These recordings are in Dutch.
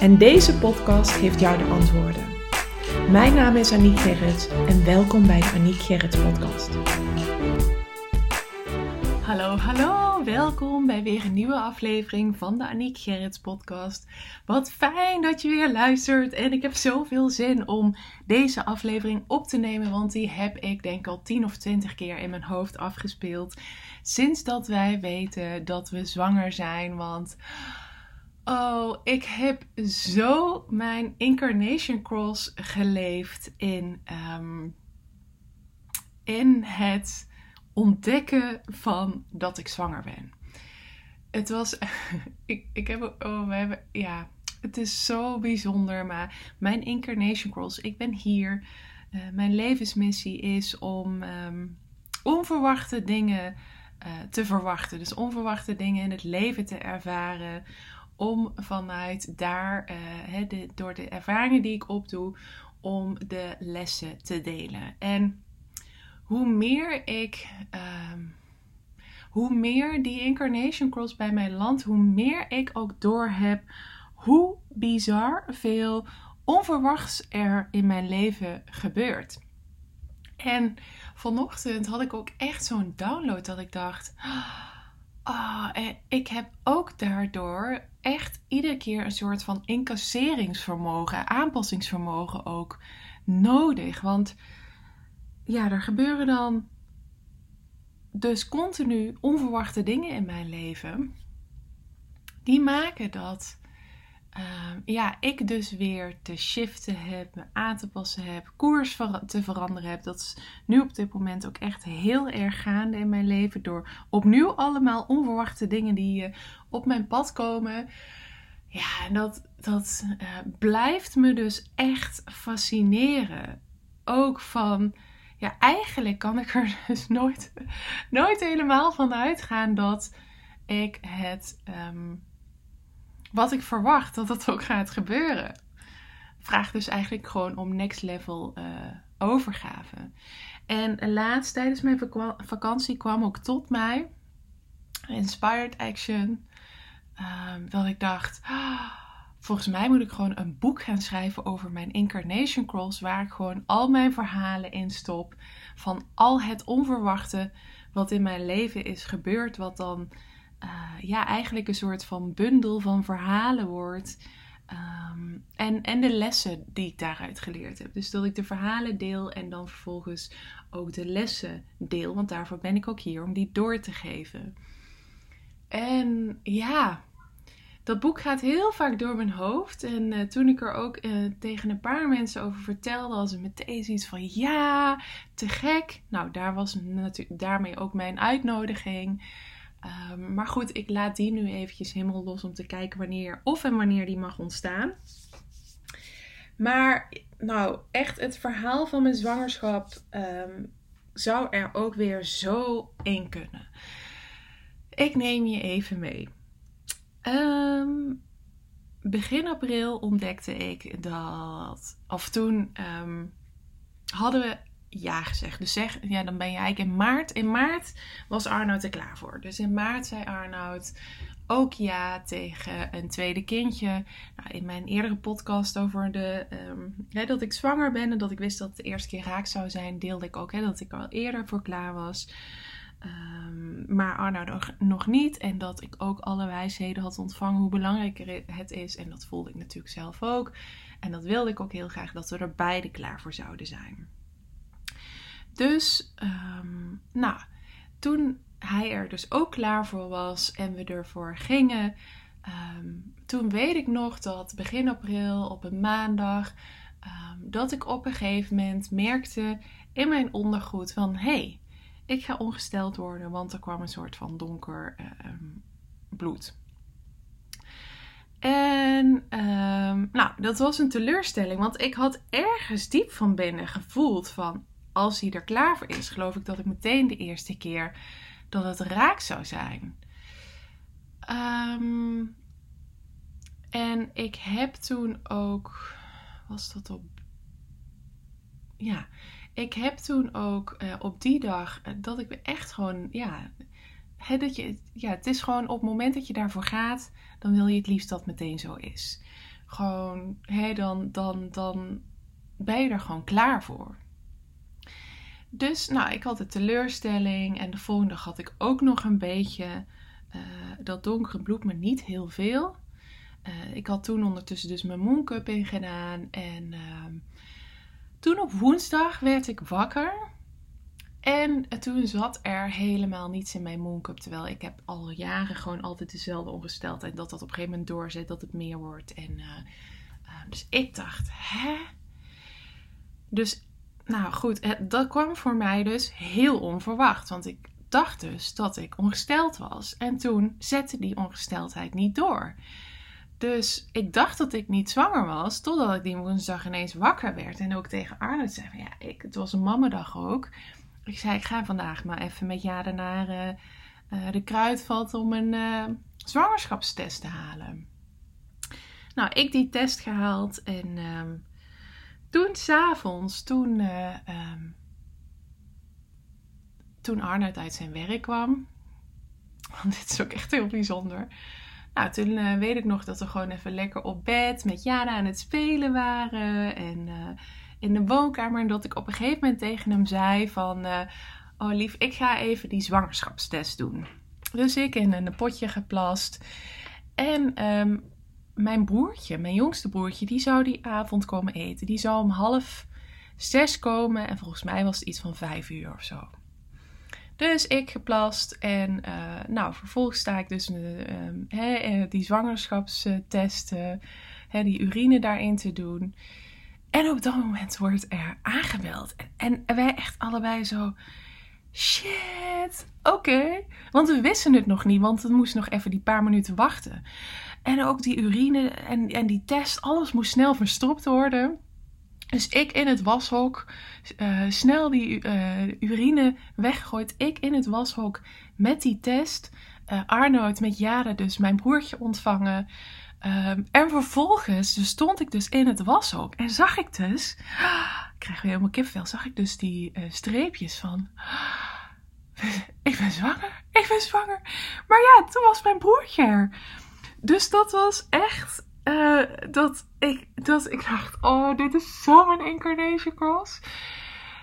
En deze podcast geeft jou de antwoorden. Mijn naam is Aniek Gerrits en welkom bij de Aniek Gerrits podcast. Hallo, hallo, welkom bij weer een nieuwe aflevering van de Aniek Gerrits podcast. Wat fijn dat je weer luistert en ik heb zoveel zin om deze aflevering op te nemen, want die heb ik denk al 10 of 20 keer in mijn hoofd afgespeeld. Sinds dat wij weten dat we zwanger zijn, want Oh, ik heb zo mijn incarnation cross geleefd in, ehm, in het ontdekken van dat ik zwanger ben. Het was, ik, ik heb, oh, we hebben, ja, het is zo bijzonder, maar mijn incarnation cross, ik ben hier. Uh, mijn levensmissie is om um, onverwachte dingen uh, te verwachten. Dus onverwachte dingen in het leven te ervaren om vanuit daar, uh, de, door de ervaringen die ik opdoe, om de lessen te delen. En hoe meer ik, uh, hoe meer die incarnation cross bij mij landt, hoe meer ik ook door heb hoe bizar veel onverwachts er in mijn leven gebeurt. En vanochtend had ik ook echt zo'n download dat ik dacht. Ah, oh, ik heb ook daardoor echt iedere keer een soort van incasseringsvermogen, aanpassingsvermogen ook nodig. Want ja, er gebeuren dan dus continu onverwachte dingen in mijn leven. Die maken dat uh, ja, ik dus weer te shiften heb, me aan te passen heb, koers te veranderen heb. Dat is nu op dit moment ook echt heel erg gaande in mijn leven. Door opnieuw allemaal onverwachte dingen die uh, op mijn pad komen. Ja, en dat, dat uh, blijft me dus echt fascineren. Ook van, ja, eigenlijk kan ik er dus nooit, nooit helemaal van uitgaan dat ik het. Um, wat ik verwacht dat dat ook gaat gebeuren. Vraag dus eigenlijk gewoon om next level uh, overgave. En laatst tijdens mijn vakantie kwam ook tot mij Inspired Action. Uh, dat ik dacht, volgens mij moet ik gewoon een boek gaan schrijven over mijn incarnation cross. Waar ik gewoon al mijn verhalen in stop. Van al het onverwachte wat in mijn leven is gebeurd. Wat dan ja, eigenlijk een soort van bundel van verhalen wordt. Um, en, en de lessen die ik daaruit geleerd heb. Dus dat ik de verhalen deel en dan vervolgens ook de lessen deel. Want daarvoor ben ik ook hier om die door te geven. En ja, dat boek gaat heel vaak door mijn hoofd. En uh, toen ik er ook uh, tegen een paar mensen over vertelde, was het meteen iets van ja, te gek. Nou, daar was daarmee ook mijn uitnodiging. Um, maar goed, ik laat die nu eventjes helemaal los om te kijken wanneer of en wanneer die mag ontstaan. Maar nou, echt het verhaal van mijn zwangerschap um, zou er ook weer zo in kunnen. Ik neem je even mee. Um, begin april ontdekte ik dat, of toen hadden we ja gezegd. Dus zeg, ja, dan ben je eigenlijk in maart. In maart was Arnoud er klaar voor. Dus in maart zei Arnoud ook ja tegen een tweede kindje. Nou, in mijn eerdere podcast over de, um, dat ik zwanger ben en dat ik wist dat het de eerste keer raak zou zijn, deelde ik ook hè, dat ik al eerder voor klaar was. Um, maar Arnoud nog niet. En dat ik ook alle wijsheden had ontvangen hoe belangrijk het is. En dat voelde ik natuurlijk zelf ook. En dat wilde ik ook heel graag dat we er beide klaar voor zouden zijn. Dus, um, nou, toen hij er dus ook klaar voor was en we ervoor gingen, um, toen weet ik nog dat begin april op een maandag, um, dat ik op een gegeven moment merkte in mijn ondergoed van hé, hey, ik ga ongesteld worden, want er kwam een soort van donker bloed. En ehm, nou, dat was een teleurstelling, want ik had ergens diep van binnen gevoeld van als hij er klaar voor is, geloof ik dat ik meteen de eerste keer dat het raak zou zijn. Ehm, en ik heb toen ook, was dat op, ja, ik heb toen ook eh, op die dag eh, dat ik echt gewoon, ja, dat je, ja, het is gewoon op het moment dat je daarvoor gaat, dan wil je het liefst dat meteen zo is. Gewoon, dan, dan, dan ben je er gewoon klaar voor. Dus, nou, ik had de teleurstelling en de volgende dag had ik ook nog een beetje uh, dat donkere bloed, maar niet heel veel. Uh, ik had toen ondertussen dus mijn mooncup ingedaan en uh, toen op woensdag werd ik wakker. En toen zat er helemaal niets in mijn mooncup. Terwijl ik heb al jaren gewoon altijd dezelfde ongesteldheid. Dat dat op een gegeven moment doorzet, dat het meer wordt. En, dus ik dacht, hè? Dus, nou goed, dat kwam voor mij dus heel onverwacht. Want ik dacht dus dat ik ongesteld was. En toen zette die ongesteldheid niet door. Dus ik dacht dat ik niet zwanger was, totdat ik die woensdag ineens wakker werd. En ook tegen Arnold zei ja, ik, het was een mammendag ook. Ik zei, ik ga vandaag maar even met Jade naar uh, uh, de kruidvat om een uh, zwangerschapstest te halen. Nou, ik die test gehaald en um, toen s'avonds, toen, um, toen Arnold uit zijn werk kwam, want dit is ook echt heel bijzonder nou, toen uh, weet ik nog dat we gewoon even lekker op bed met Jana aan het spelen waren. En uh, in de woonkamer. En dat ik op een gegeven moment tegen hem zei van... Uh, oh lief, ik ga even die zwangerschapstest doen. Dus ik in een potje geplast. En um, mijn broertje, mijn jongste broertje, die zou die avond komen eten. Die zou om half zes komen. En volgens mij was het iets van vijf uur of zo. Dus ik geplast en uh, nou, vervolgens sta ik dus uh, die zwangerschapstest, uh, die urine daarin te doen. En op dat moment wordt er aangebeld. En, wij echt allebei zo, shit, oké. Want we wisten het nog niet, want het moest nog even die paar minuten wachten. En ook die urine en, en die test, alles moest snel verstopt worden. Dus ik in het washok, uh, snel die uh, urine weggegooid. Ik in het washok met die test. Uh, met Jade dus mijn broertje ontvangen. Um, en vervolgens dus stond ik dus in het washok. En zag ik dus, ik krijg weer helemaal kipvel, zag ik dus die streepjes van... Ik ben zwanger, ik ben zwanger. Maar ja, toen was mijn broertje er. Dus dat was echt uh, dat, ik, dat ik dacht, oh, dit is zo'n incarnation cross.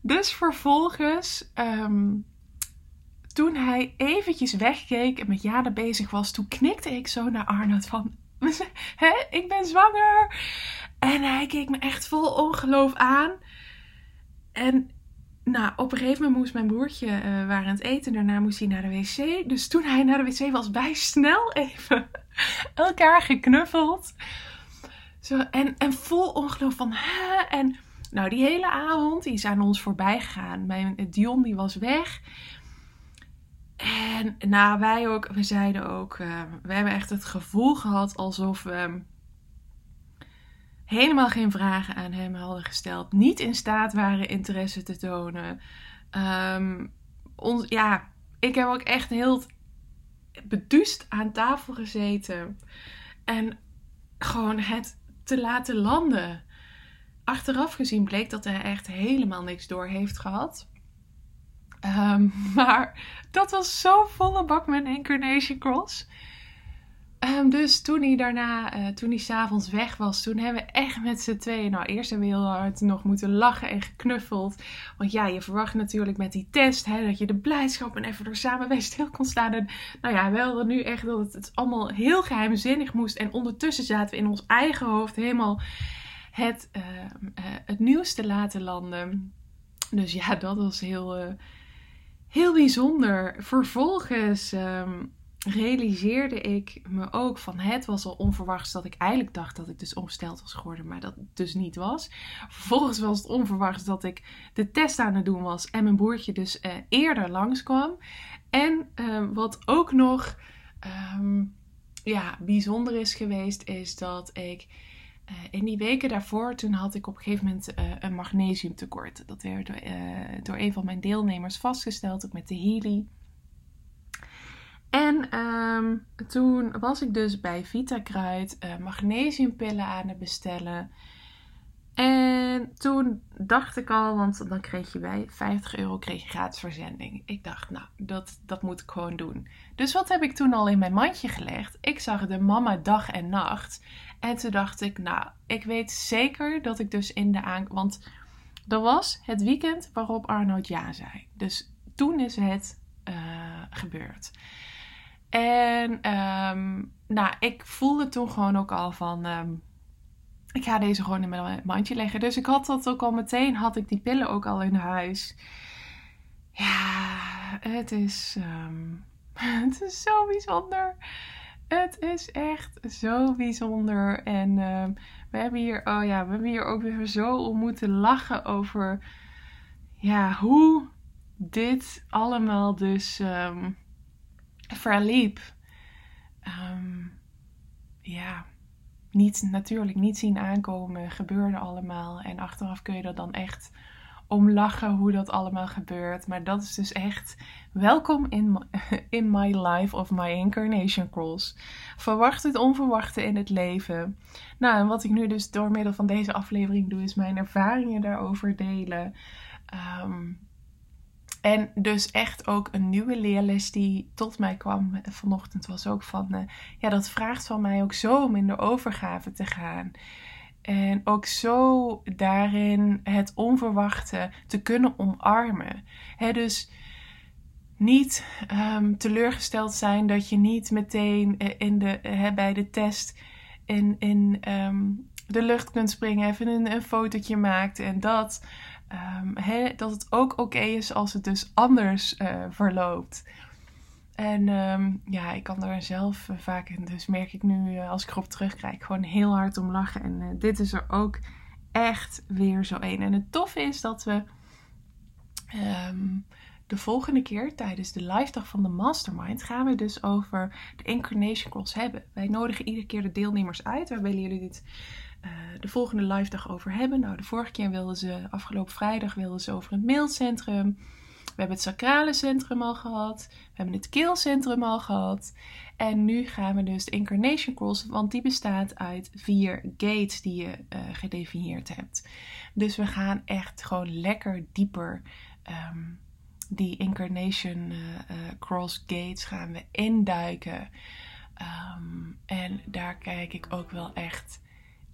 Dus vervolgens, um, toen hij eventjes wegkeek en met Jade bezig was, toen knikte ik zo naar Arnold van, hè, ik ben zwanger. En hij keek me echt vol ongeloof aan. En nou, op een gegeven moment moest mijn broertje uh, waren aan het eten. Daarna moest hij naar de wc. Dus toen hij naar de wc was, wij snel even elkaar geknuffeld. Zo, en, en vol ongeloof van, hè? En nou, die hele avond, die is aan ons voorbij gegaan. Mijn Dion, die was weg. En nou, wij ook, we zeiden ook, uh, we hebben echt het gevoel gehad alsof we helemaal geen vragen aan hem hadden gesteld. Niet in staat waren interesse te tonen. Um, ons, ja, ik heb ook echt heel beduust aan tafel gezeten. En gewoon het te laten landen. Achteraf gezien bleek dat hij echt helemaal niks door heeft gehad. Um, maar dat was zo volle bak met Incarnation Cross. Um, dus toen hij daarna, uh, toen hij s'avonds weg was, toen hebben we echt met z'n tweeën, nou eerst hebben we heel hard nog moeten lachen en geknuffeld. Want ja, je verwacht natuurlijk met die test hè, dat je de blijdschap en even er samen stil kon staan. En nou ja, we hadden nu echt dat het, allemaal heel geheimzinnig moest. En ondertussen zaten we in ons eigen hoofd helemaal het, uh, het nieuws te laten landen. Dus ja, dat was heel, heel bijzonder. Vervolgens... Um, realiseerde ik me ook van het was al onverwachts dat ik eigenlijk dacht dat ik dus ongesteld was geworden, maar dat dus niet was. Vervolgens was het onverwachts dat ik de test aan het doen was en mijn broertje dus uh, eerder langskwam. En uh, wat ook nog um, ja, bijzonder is geweest, is dat ik uh, in die weken daarvoor, toen had ik op een gegeven moment uh, een magnesiumtekort. Dat werd door, door een van mijn deelnemers vastgesteld, ook met de Healy. En um, toen was ik dus bij Vitakruid magnesiumpillen aan het bestellen. En toen dacht ik al, want dan kreeg je bij 50 euro kreeg je gratis verzending. Ik dacht, nou, dat, dat moet ik gewoon doen. Dus wat heb ik toen al in mijn mandje gelegd? Ik zag de mama dag en nacht. En toen dacht ik, nou, ik weet zeker dat ik dus in de aan... Want dat was het weekend waarop Arnold ja zei. Dus toen is het uh, gebeurd. En um, nou, ik voelde toen gewoon ook al van... Um, ik ga deze gewoon in mijn mandje leggen. Dus ik had dat ook al meteen, had ik die pillen ook al in huis. Ja, het is, um, het is zo bijzonder. Het is echt zo bijzonder. En we hebben hier, oh ja, we hebben hier ook weer zo om moeten lachen over, ja, hoe dit allemaal dus um, verliep. Um, ja, niet, natuurlijk niet zien aankomen, gebeurde allemaal. En achteraf kun je er dan echt om lachen hoe dat allemaal gebeurt. Maar dat is dus echt welkom in, in my life of my incarnation cross. Verwacht het onverwachte in het leven. Nou, en wat ik nu dus door middel van deze aflevering doe, is mijn ervaringen daarover delen. Um, en dus echt ook een nieuwe leerles die tot mij kwam vanochtend was ook van, uh, ja, dat vraagt van mij ook zo om in de overgave te gaan. En ook zo daarin het onverwachte te kunnen omarmen. He, dus niet um, teleurgesteld zijn dat je niet meteen eh, in de, bij de test in, in um, de lucht kunt springen, even een, een fotootje maakt en dat. Um, dat het ook oké is als het dus anders uh, verloopt. En um, ja, ik kan daar zelf uh, vaak, dus merk ik nu uh, als ik erop terugkijk, gewoon heel hard om lachen. En dit is er ook echt weer zo een. En het toffe is dat we um, de volgende keer tijdens de live dag van de Mastermind gaan we dus over de Incarnation Cross hebben. Wij nodigen iedere keer de deelnemers uit. Waar willen jullie dit uh, de volgende live dag over hebben? Nou, de vorige keer wilden ze, afgelopen vrijdag wilden ze over het mailcentrum. We hebben het sacrale centrum al gehad. We hebben het keelcentrum al gehad. En nu gaan we dus de Incarnation Cross, want die bestaat uit vier gates die je uh, gedefinieerd hebt. Dus we gaan echt gewoon lekker dieper um, die Incarnation uh, Cross Gates gaan we induiken. Um, en daar kijk ik ook wel echt